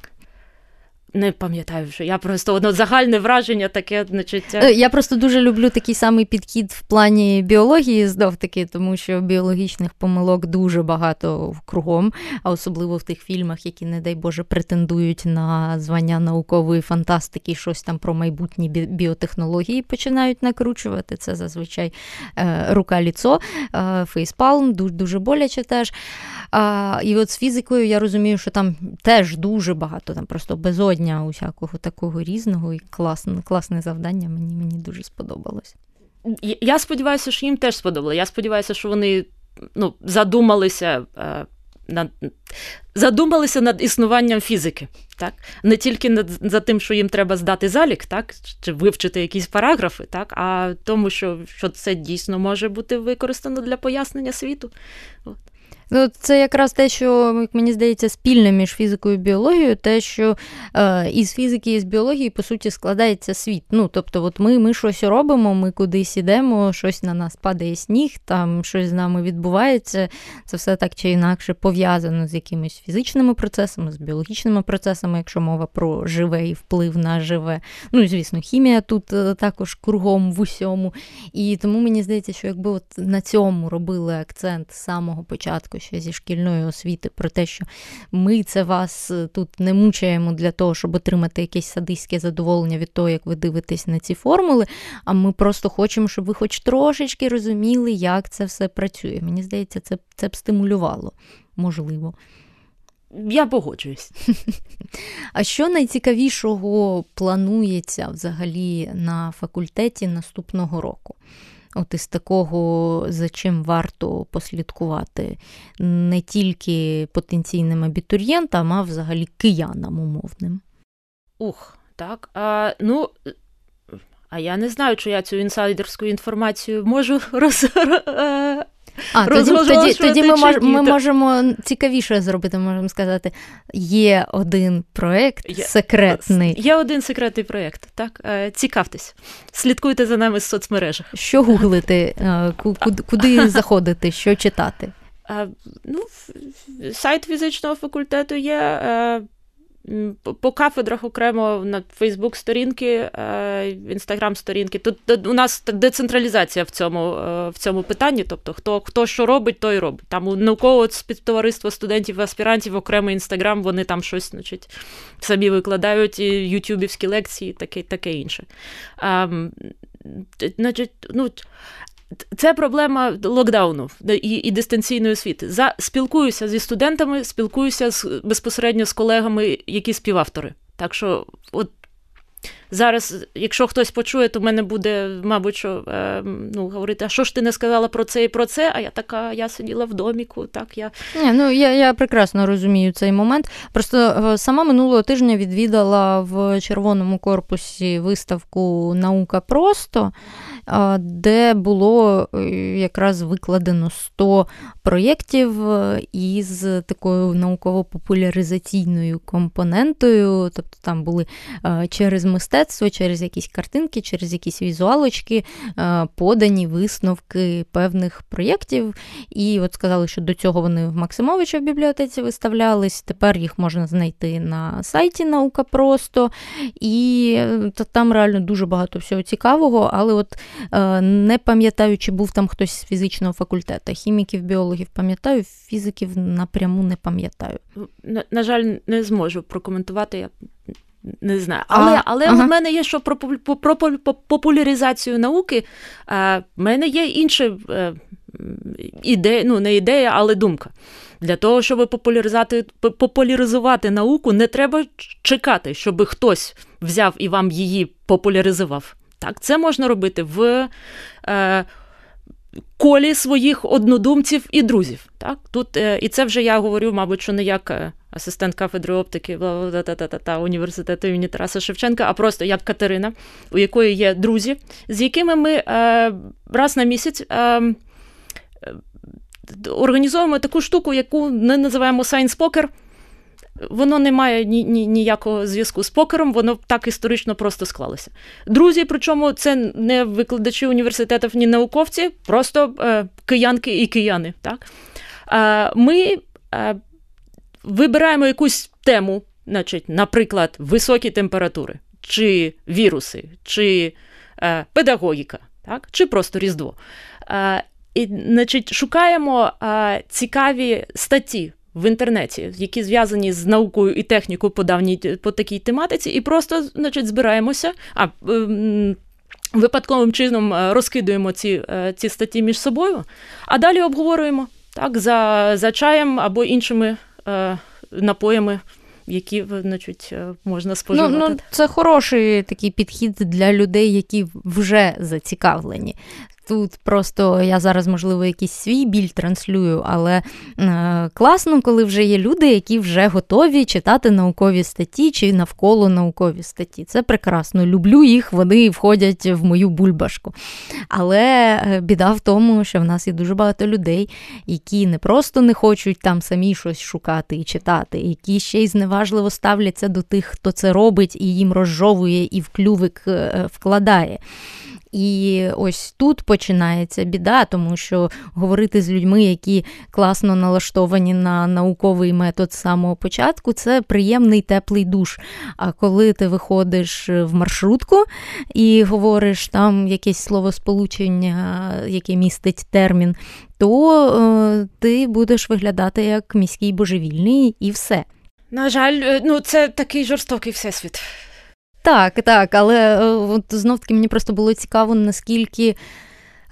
C: Не пам'ятаю вже. Я просто одно загальне враження таке, значить.
B: Е, я просто дуже люблю такий самий підхід в плані біології, знов таки, тому що біологічних помилок дуже багато кругом, а особливо в тих фільмах, які, не дай Боже, претендують на звання наукової фантастики, щось там про майбутні біотехнології починають накручувати. Це зазвичай е, рука ліцо, е, фейспалм, дуже боляче теж. І от з фізикою я розумію, що там теж дуже багато, там просто безодні дня усякого такого різного і класне, класне завдання мені мені дуже сподобалось.
C: Я сподіваюся, що їм теж сподобало. Я сподіваюся, що вони ну, задумалися е, над задумалися над існуванням фізики, так? Не тільки над за тим, що їм треба здати залік, так, чи вивчити якісь параграфи, так, а тому, що що це дійсно може бути використано для пояснення світу. От.
B: Ну, Це якраз те, що, як мені здається, спільне між фізикою і біологією, те, що е, із фізики і з біології, по суті, складається світ. Ну, Тобто, от ми ми щось робимо, ми кудись ідемо, щось на нас падає сніг, там щось з нами відбувається. Це все так чи інакше пов'язано з якимись фізичними процесами, з біологічними процесами, якщо мова про живе і вплив на живе. Ну звісно, хімія тут е, також кругом в усьому. І тому мені здається, що якби от на цьому робили акцент з самого початку ще зі шкільної освіти про те, що ми це вас е, тут не мучаємо для того, щоб отримати якесь садистське задоволення від того, як ви дивитесь на ці формули. А ми просто хочемо, щоб ви хоч трошечки розуміли, як це все працює. Мені здається, це, це б стимулювало, можливо.
C: Я погоджуюсь.
B: А що найцікавішого планується взагалі на факультеті наступного року? От із такого, за чим варто послідкувати не тільки потенційним абітурієнтам, а взагалі киянам умовним.
C: Ух, так. А, Ну, а я не знаю, чи я цю інсайдерську інформацію можу роз,
B: а, Тоді тоді, тоді ми, мож, ми можемо цікавіше зробити, можемо сказати. Є один проєкт є, секретний.
C: Є один секретний проєкт, так? Е, цікавтесь. Слідкуйте за нами в соцмережах.
B: Що гуглити, е, куди, куди заходити, що читати?
C: Ну, Сайт фізичного факультету є. Е, по кафедрах окремо на Фейсбук-сторінки, інстаграм-сторінки. Тут у нас децентралізація в цьому в цьому питанні. Тобто, хто хто що робить, той робить. Там у наукового співтовариства студентів і аспірантів окремий інстаграм, вони там щось значить, самі викладають, і ютюбівські лекції, таке таке інше. А, значить, ну, це проблема локдауну і і дистанційної освіти. За спілкуюся зі студентами, спілкуюся з безпосередньо з колегами, які співавтори. Так що, от зараз, якщо хтось почує, то в мене буде, мабуть, що е, ну, говорити, а що ж ти не сказала про це і про це? А я така, я сиділа в доміку. Так я
B: Ні, ну я я прекрасно розумію цей момент. Просто е, сама минулого тижня відвідала в червоному корпусі виставку Наука просто де було е, якраз викладено 100 проєктів е, із такою науково-популяризаційною компонентою. Тобто там були е, через мистецтво, через якісь картинки, через якісь візуалочки подані висновки певних проєктів. І от сказали, що до цього вони в Максимовича в бібліотеці виставлялись. Тепер їх можна знайти на сайті Наука Просто. І там реально дуже багато всього цікавого, але от не пам'ятаю, чи був там хтось з фізичного факультету. Хіміків, біологів пам'ятаю, фізиків напряму не пам'ятаю.
C: На, на жаль, не зможу прокоментувати. Я не знаю. Але а, але ага. в мене є що про про, про популяризацію науки. А, В мене є інша е, ідея, ну не ідея, але думка. Для того, щоб популяризувати популяризувати науку, не треба чекати, щоб хтось взяв і вам її популяризував. Так, Це можна робити в е, колі своїх однодумців і друзів. Так? Тут, е, І це вже я говорю, мабуть, що не як е, асистент кафедри оптики університету імені Тараса Шевченка, а просто як Катерина, у якої є друзі, з якими ми е, раз на місяць. Е, Організовуємо таку штуку, яку ми називаємо Science Poker. Воно не має ні, ні, ніякого зв'язку з покером, воно так історично просто склалося. Друзі, причому це не викладачі університетів, ні науковці, просто е, киянки і кияни. Так? Е, ми е, вибираємо якусь тему, значить, наприклад, високі температури, чи віруси, чи е, педагогіка, так? чи просто Різдво. Е, і, значить, Шукаємо е, цікаві статті в інтернеті, які зв'язані з наукою і технікою по давній по такій тематиці, і просто значить, збираємося. А ем, Випадковим чином е, розкидуємо ці е, ці статті між собою, а далі обговорюємо так, за за чаєм або іншими е, напоями які значить, можна споживати.
B: Ну, ну, Це хороший такий підхід для людей, які вже зацікавлені. Тут просто я зараз, можливо, якийсь свій біль транслюю, але е, класно, коли вже є люди, які вже готові читати наукові статті чи навколо наукові статті. Це прекрасно. Люблю їх, вони входять в мою бульбашку. Але е, біда в тому, що в нас є дуже багато людей, які не просто не хочуть там самі щось шукати і читати, які ще й зневажливо ставляться до тих, хто це робить, і їм розжовує і в клювик е, вкладає. І ось тут починається біда, тому що говорити з людьми, які класно налаштовані на науковий метод з самого початку, це приємний теплий душ. А коли ти виходиш в маршрутку і говориш там якесь словосполучення, яке містить термін, то е, ти будеш виглядати як міський божевільний і все.
C: На жаль, е, ну це такий жорстокий всесвіт.
B: Так, так, але е, от знов таки мені просто було цікаво, наскільки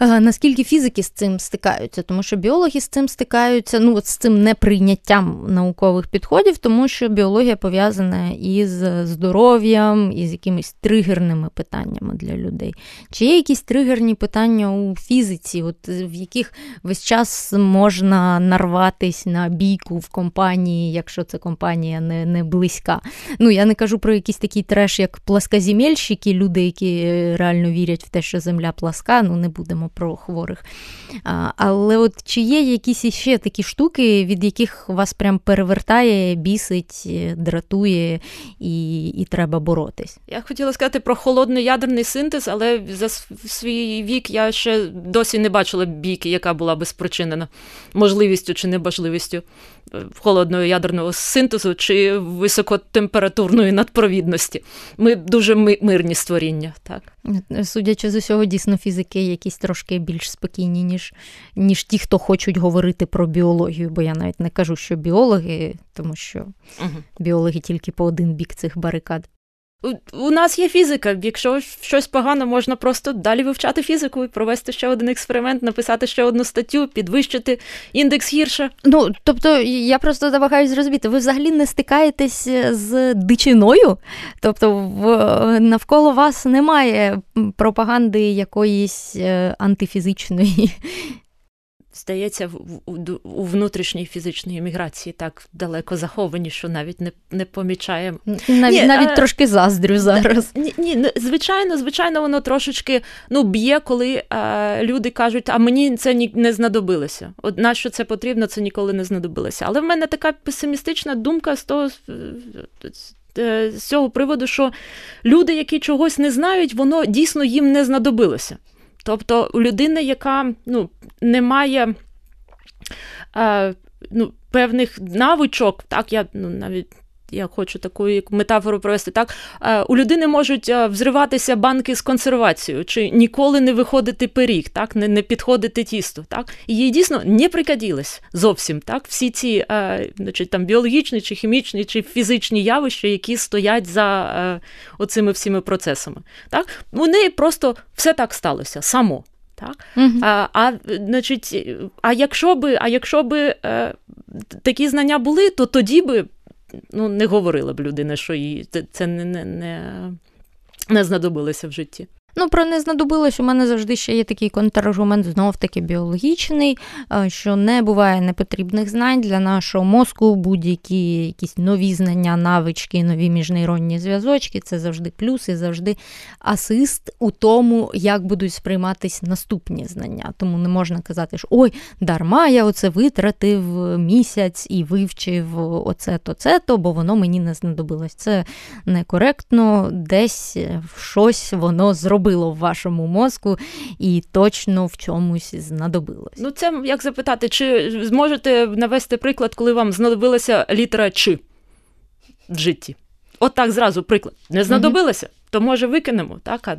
B: Наскільки фізики з цим стикаються, тому що біологи з цим стикаються, ну от з цим неприйняттям наукових підходів, тому що біологія пов'язана із здоров'ям, із якимись тригерними питаннями для людей. Чи є якісь тригерні питання у фізиці, от в яких весь час можна нарватись на бійку в компанії, якщо це компанія не не близька? Ну я не кажу про якийсь такий треш, як пласкоземельщики, люди, які реально вірять в те, що земля пласка, ну не будемо про хворих. Але от чи є якісь іще такі штуки, від яких вас прям перевертає, бісить, дратує і і треба боротись?
C: Я хотіла сказати про холодний ядерний синтез, але за свій вік я ще досі не бачила бійки, яка була би спричинена можливістю чи неможливістю холодного ядерного синтезу чи високотемпературної надпровідності. Ми дуже мирні створіння. так.
B: Судячи з усього, дійсно фізики якісь трошки більш спокійні, ніж ніж ті, хто хочуть говорити про біологію, бо я навіть не кажу, що біологи, тому що угу. біологи тільки по один бік цих барикад.
C: У нас є фізика. Якщо щось погано, можна просто далі вивчати фізику і провести ще один експеримент, написати ще одну статтю, підвищити індекс гірше.
B: Ну тобто, я просто намагаюся зрозуміти, ви взагалі не стикаєтесь з дичиною? Тобто, в навколо вас немає пропаганди якоїсь е, антифізичної
C: здається, у, у внутрішній фізичній еміграції так далеко заховані, що навіть не не помічаємо.
B: Навіть ні, навіть а, трошки заздрю зараз.
C: Ні, ні, звичайно, звичайно, воно трошечки ну, б'є, коли а, люди кажуть, а мені це ні, не знадобилося. От на що це потрібно, це ніколи не знадобилося. Але в мене така песимістична думка з того. Е, з цього приводу, що люди, які чогось не знають, воно дійсно їм не знадобилося. Тобто у людини, яка ну, не має е, ну, певних навичок, так, я ну, навіть я хочу таку метафору провести так. Е, у людини можуть е, взриватися банки з консервацією, чи ніколи не виходити пиріг, так, не не підходити тісто. Так? І їй дійсно не прикаділось зовсім так, всі ці е, значить, там, біологічні, чи хімічні, чи фізичні явища, які стоять за оцими всіми процесами. Так? У неї просто все так сталося само. Так? Uh-huh. А а, значить, а якщо би а якщо би е, такі знання були, то тоді би ну, не говорила б людина, що їй це не, не, не, не знадобилося в житті.
B: Ну, про не знадобилось, у мене завжди ще є такий контраргумент, знов таки біологічний, що не буває непотрібних знань для нашого мозку, будь-які якісь нові знання, навички, нові міжнейронні зв'язочки це завжди плюс і завжди асист у тому, як будуть сприйматись наступні знання. Тому не можна казати, що ой, дарма я оце витратив місяць і вивчив оце-то, це-то, бо воно мені не знадобилось. Це некоректно, десь щось воно зробило зробило в вашому мозку і точно в чомусь знадобилось.
C: Ну, це як запитати, чи зможете навести приклад, коли вам знадобилася літера «чи» в житті? От так зразу приклад. Не знадобилося, то може викинемо, так? А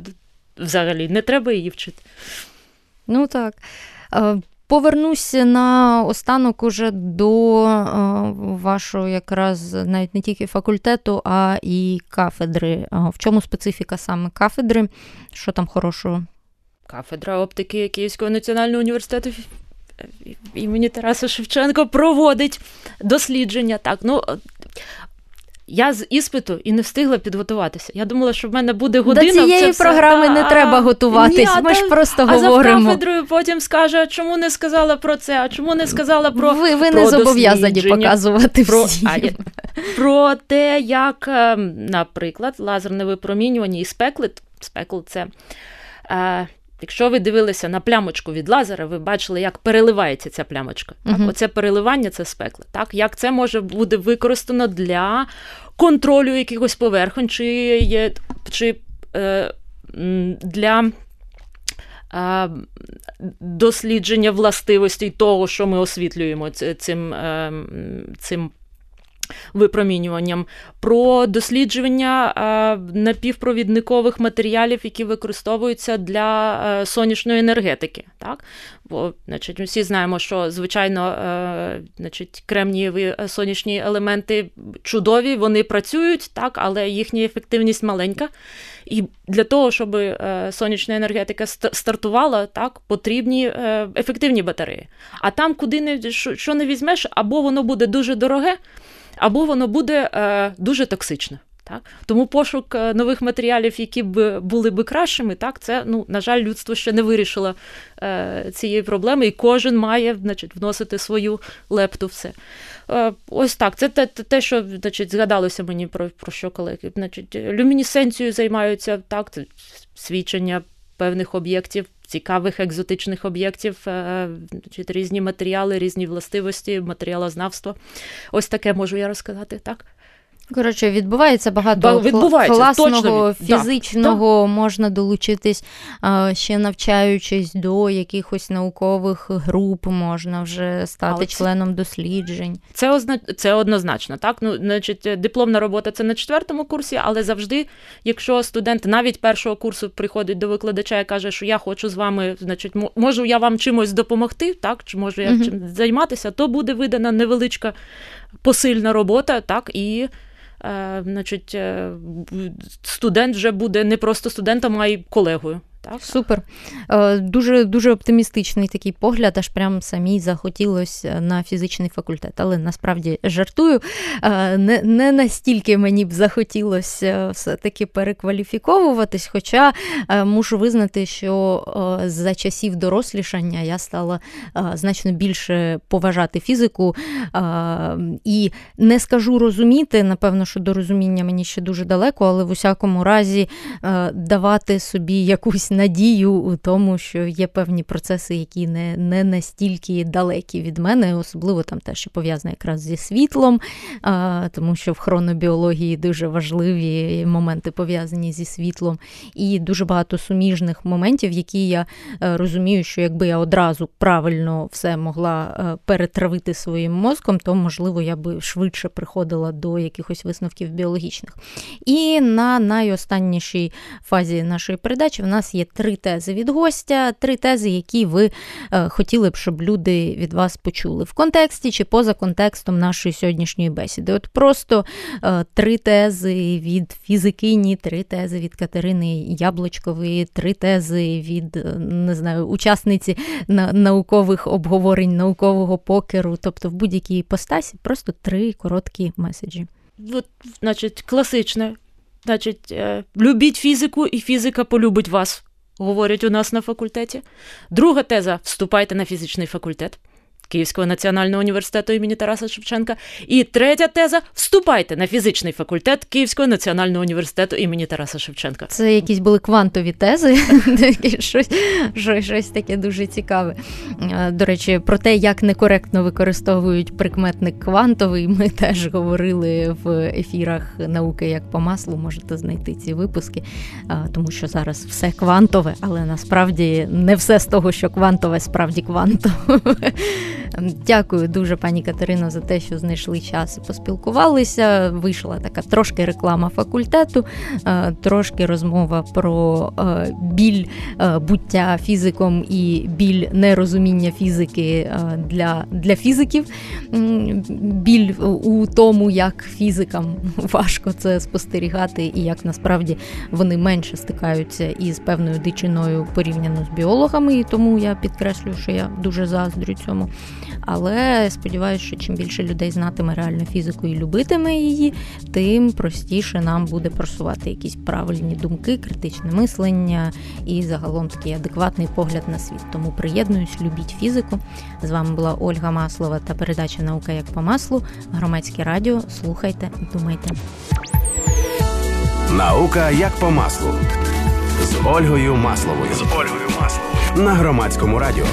C: взагалі не треба її вчити.
B: Ну так. Повернуся на останок уже до е, вашого якраз навіть не тільки факультету, а і кафедри. Е, в чому специфіка саме кафедри? Що там хорошого?
C: Кафедра оптики Київського національного університету імені Тараса Шевченка проводить дослідження. Так, ну я з іспиту і не встигла підготуватися. Я думала, що в мене буде година.
B: До цієї
C: це
B: програми
C: все.
B: не треба готуватись.
C: Ні,
B: Ми
C: а,
B: ж просто
C: а
B: говоримо.
C: за кафедрою потім скаже, а чому не сказала про це, а чому не сказала про
B: ви ви
C: про
B: не зобов'язані показувати
C: про,
B: всім.
C: а, про те, як, е, наприклад, лазерне випромінювання і спекли. Спекл це. Якщо ви дивилися на плямочку від лазера, ви бачили, як переливається ця плямочка. Так?
B: Мгм.
C: Оце переливання це спекли. Так? Як це може бути використано для контролю якихось поверхонь, чи, є, чи е, для е, дослідження властивостей того, що ми освітлюємо цим, е, цим випромінюванням, про дослідження е, напівпровідникових матеріалів, які використовуються для е, сонячної енергетики. Так? Бо, значить, всі знаємо, що звичайно, е, значить, кремнієві сонячні елементи чудові, вони працюють, так, але їхня ефективність маленька. І для того, щоб сонячна енергетика стартувала, так, потрібні ефективні батареї. А там, куди не що не візьмеш, або воно буде дуже дороге, або воно буде е, дуже токсичне. Так? Тому пошук е, нових матеріалів, які б були б кращими, так, це, ну, на жаль, людство ще не вирішило е, цієї проблеми, і кожен має значить, вносити свою лепту в це. Е, ось так, це те, те, що значить, згадалося мені про, про що колеги. Значить, люмінесценцією займаються так, свідчення певних об'єктів, цікавих екзотичних об'єктів, чи різні матеріали, різні властивості, матеріалознавство. Ось таке можу я розказати, так?
B: Коротше, відбувається багато
C: відбувається,
B: класного,
C: точно від- да,
B: фізичного, можна долучитись, ще навчаючись до якихось наукових груп, можна вже стати
C: Але це-
B: членом досліджень.
C: Це озна... це однозначно. Так, ну значить, дипломна робота це на четвертому курсі, але завжди, якщо студент навіть першого курсу приходить до викладача і каже, що я хочу з вами, значить, можу я вам чимось допомогти, так, чи можу я чим займатися, то буде видана невеличка посильна робота, так і. Е, значить, е, студент вже буде не просто студентом, а й колегою. Так?
B: Супер. Е, Дуже дуже оптимістичний такий погляд, аж прям самій захотілося на фізичний факультет. Але насправді жартую. Е, Не, не настільки мені б захотілося все-таки перекваліфіковуватись, хоча е, мушу визнати, що е, за часів дорослішання я стала е, значно більше поважати фізику е, і не скажу розуміти, напевно, що до розуміння мені ще дуже далеко, але в усякому разі е, давати собі якусь надію у тому, що є певні процеси, які не, не настільки далекі від мене, особливо там те, що пов'язане якраз зі світлом, е, тому що в хронобіології дуже важливі моменти пов'язані зі світлом, і дуже багато суміжних моментів, які я е, розумію, що якби я одразу правильно все могла е, перетравити своїм мозком, то можливо я би швидше приходила до якихось висновків біологічних. І на найостаннішій фазі нашої передачі в нас є три тези від гостя, три тези, які ви е, хотіли б, щоб люди від вас почули в контексті чи поза контекстом нашої сьогоднішньої бесіди. От просто е, три тези від фізикині, три тези від Катерини Яблочкової, три тези від е, не знаю, учасниці на- наукових обговорень, наукового покеру, тобто в будь-якій іпостасі, просто три короткі меседжі.
C: От, значить, класичне. Значить, любіть фізику, і фізика полюбить вас, говорять у нас на факультеті. Друга теза: вступайте на фізичний факультет. Київського національного університету імені Тараса Шевченка. І третя теза: вступайте на фізичний факультет Київського національного університету імені Тараса Шевченка.
B: Це якісь були квантові тези, щось, таке дуже цікаве. Е, До речі, про те, як некоректно використовують прикметник квантовий, ми теж говорили в ефірах науки як по маслу. Можете знайти ці випуски, е, тому що зараз все квантове, але насправді не все з того, що квантове, справді квантове. Дякую дуже, пані Катерино, за те, що знайшли час і поспілкувалися. Вийшла така трошки реклама факультету, е, трошки розмова про е, біль е, буття фізиком і біль нерозуміння фізики для, для фізиків. Біль у тому, як фізикам важко це спостерігати, і як насправді вони менше стикаються із певною дичиною порівняно з біологами, і тому я підкреслюю, що я дуже заздрю цьому. Але сподіваюся, що чим більше людей знатиме реальну фізику і любитиме її, тим простіше нам буде просувати якісь правильні думки, критичне мислення і загалом такий адекватний погляд на світ. Тому приєднуюсь, любіть фізику. З вами була Ольга Маслова та передача Наука як по маслу. Громадське радіо. Слухайте, думайте.
A: Наука як по маслу з Ольгою Масловою. З Ольгою Масловою на громадському радіо.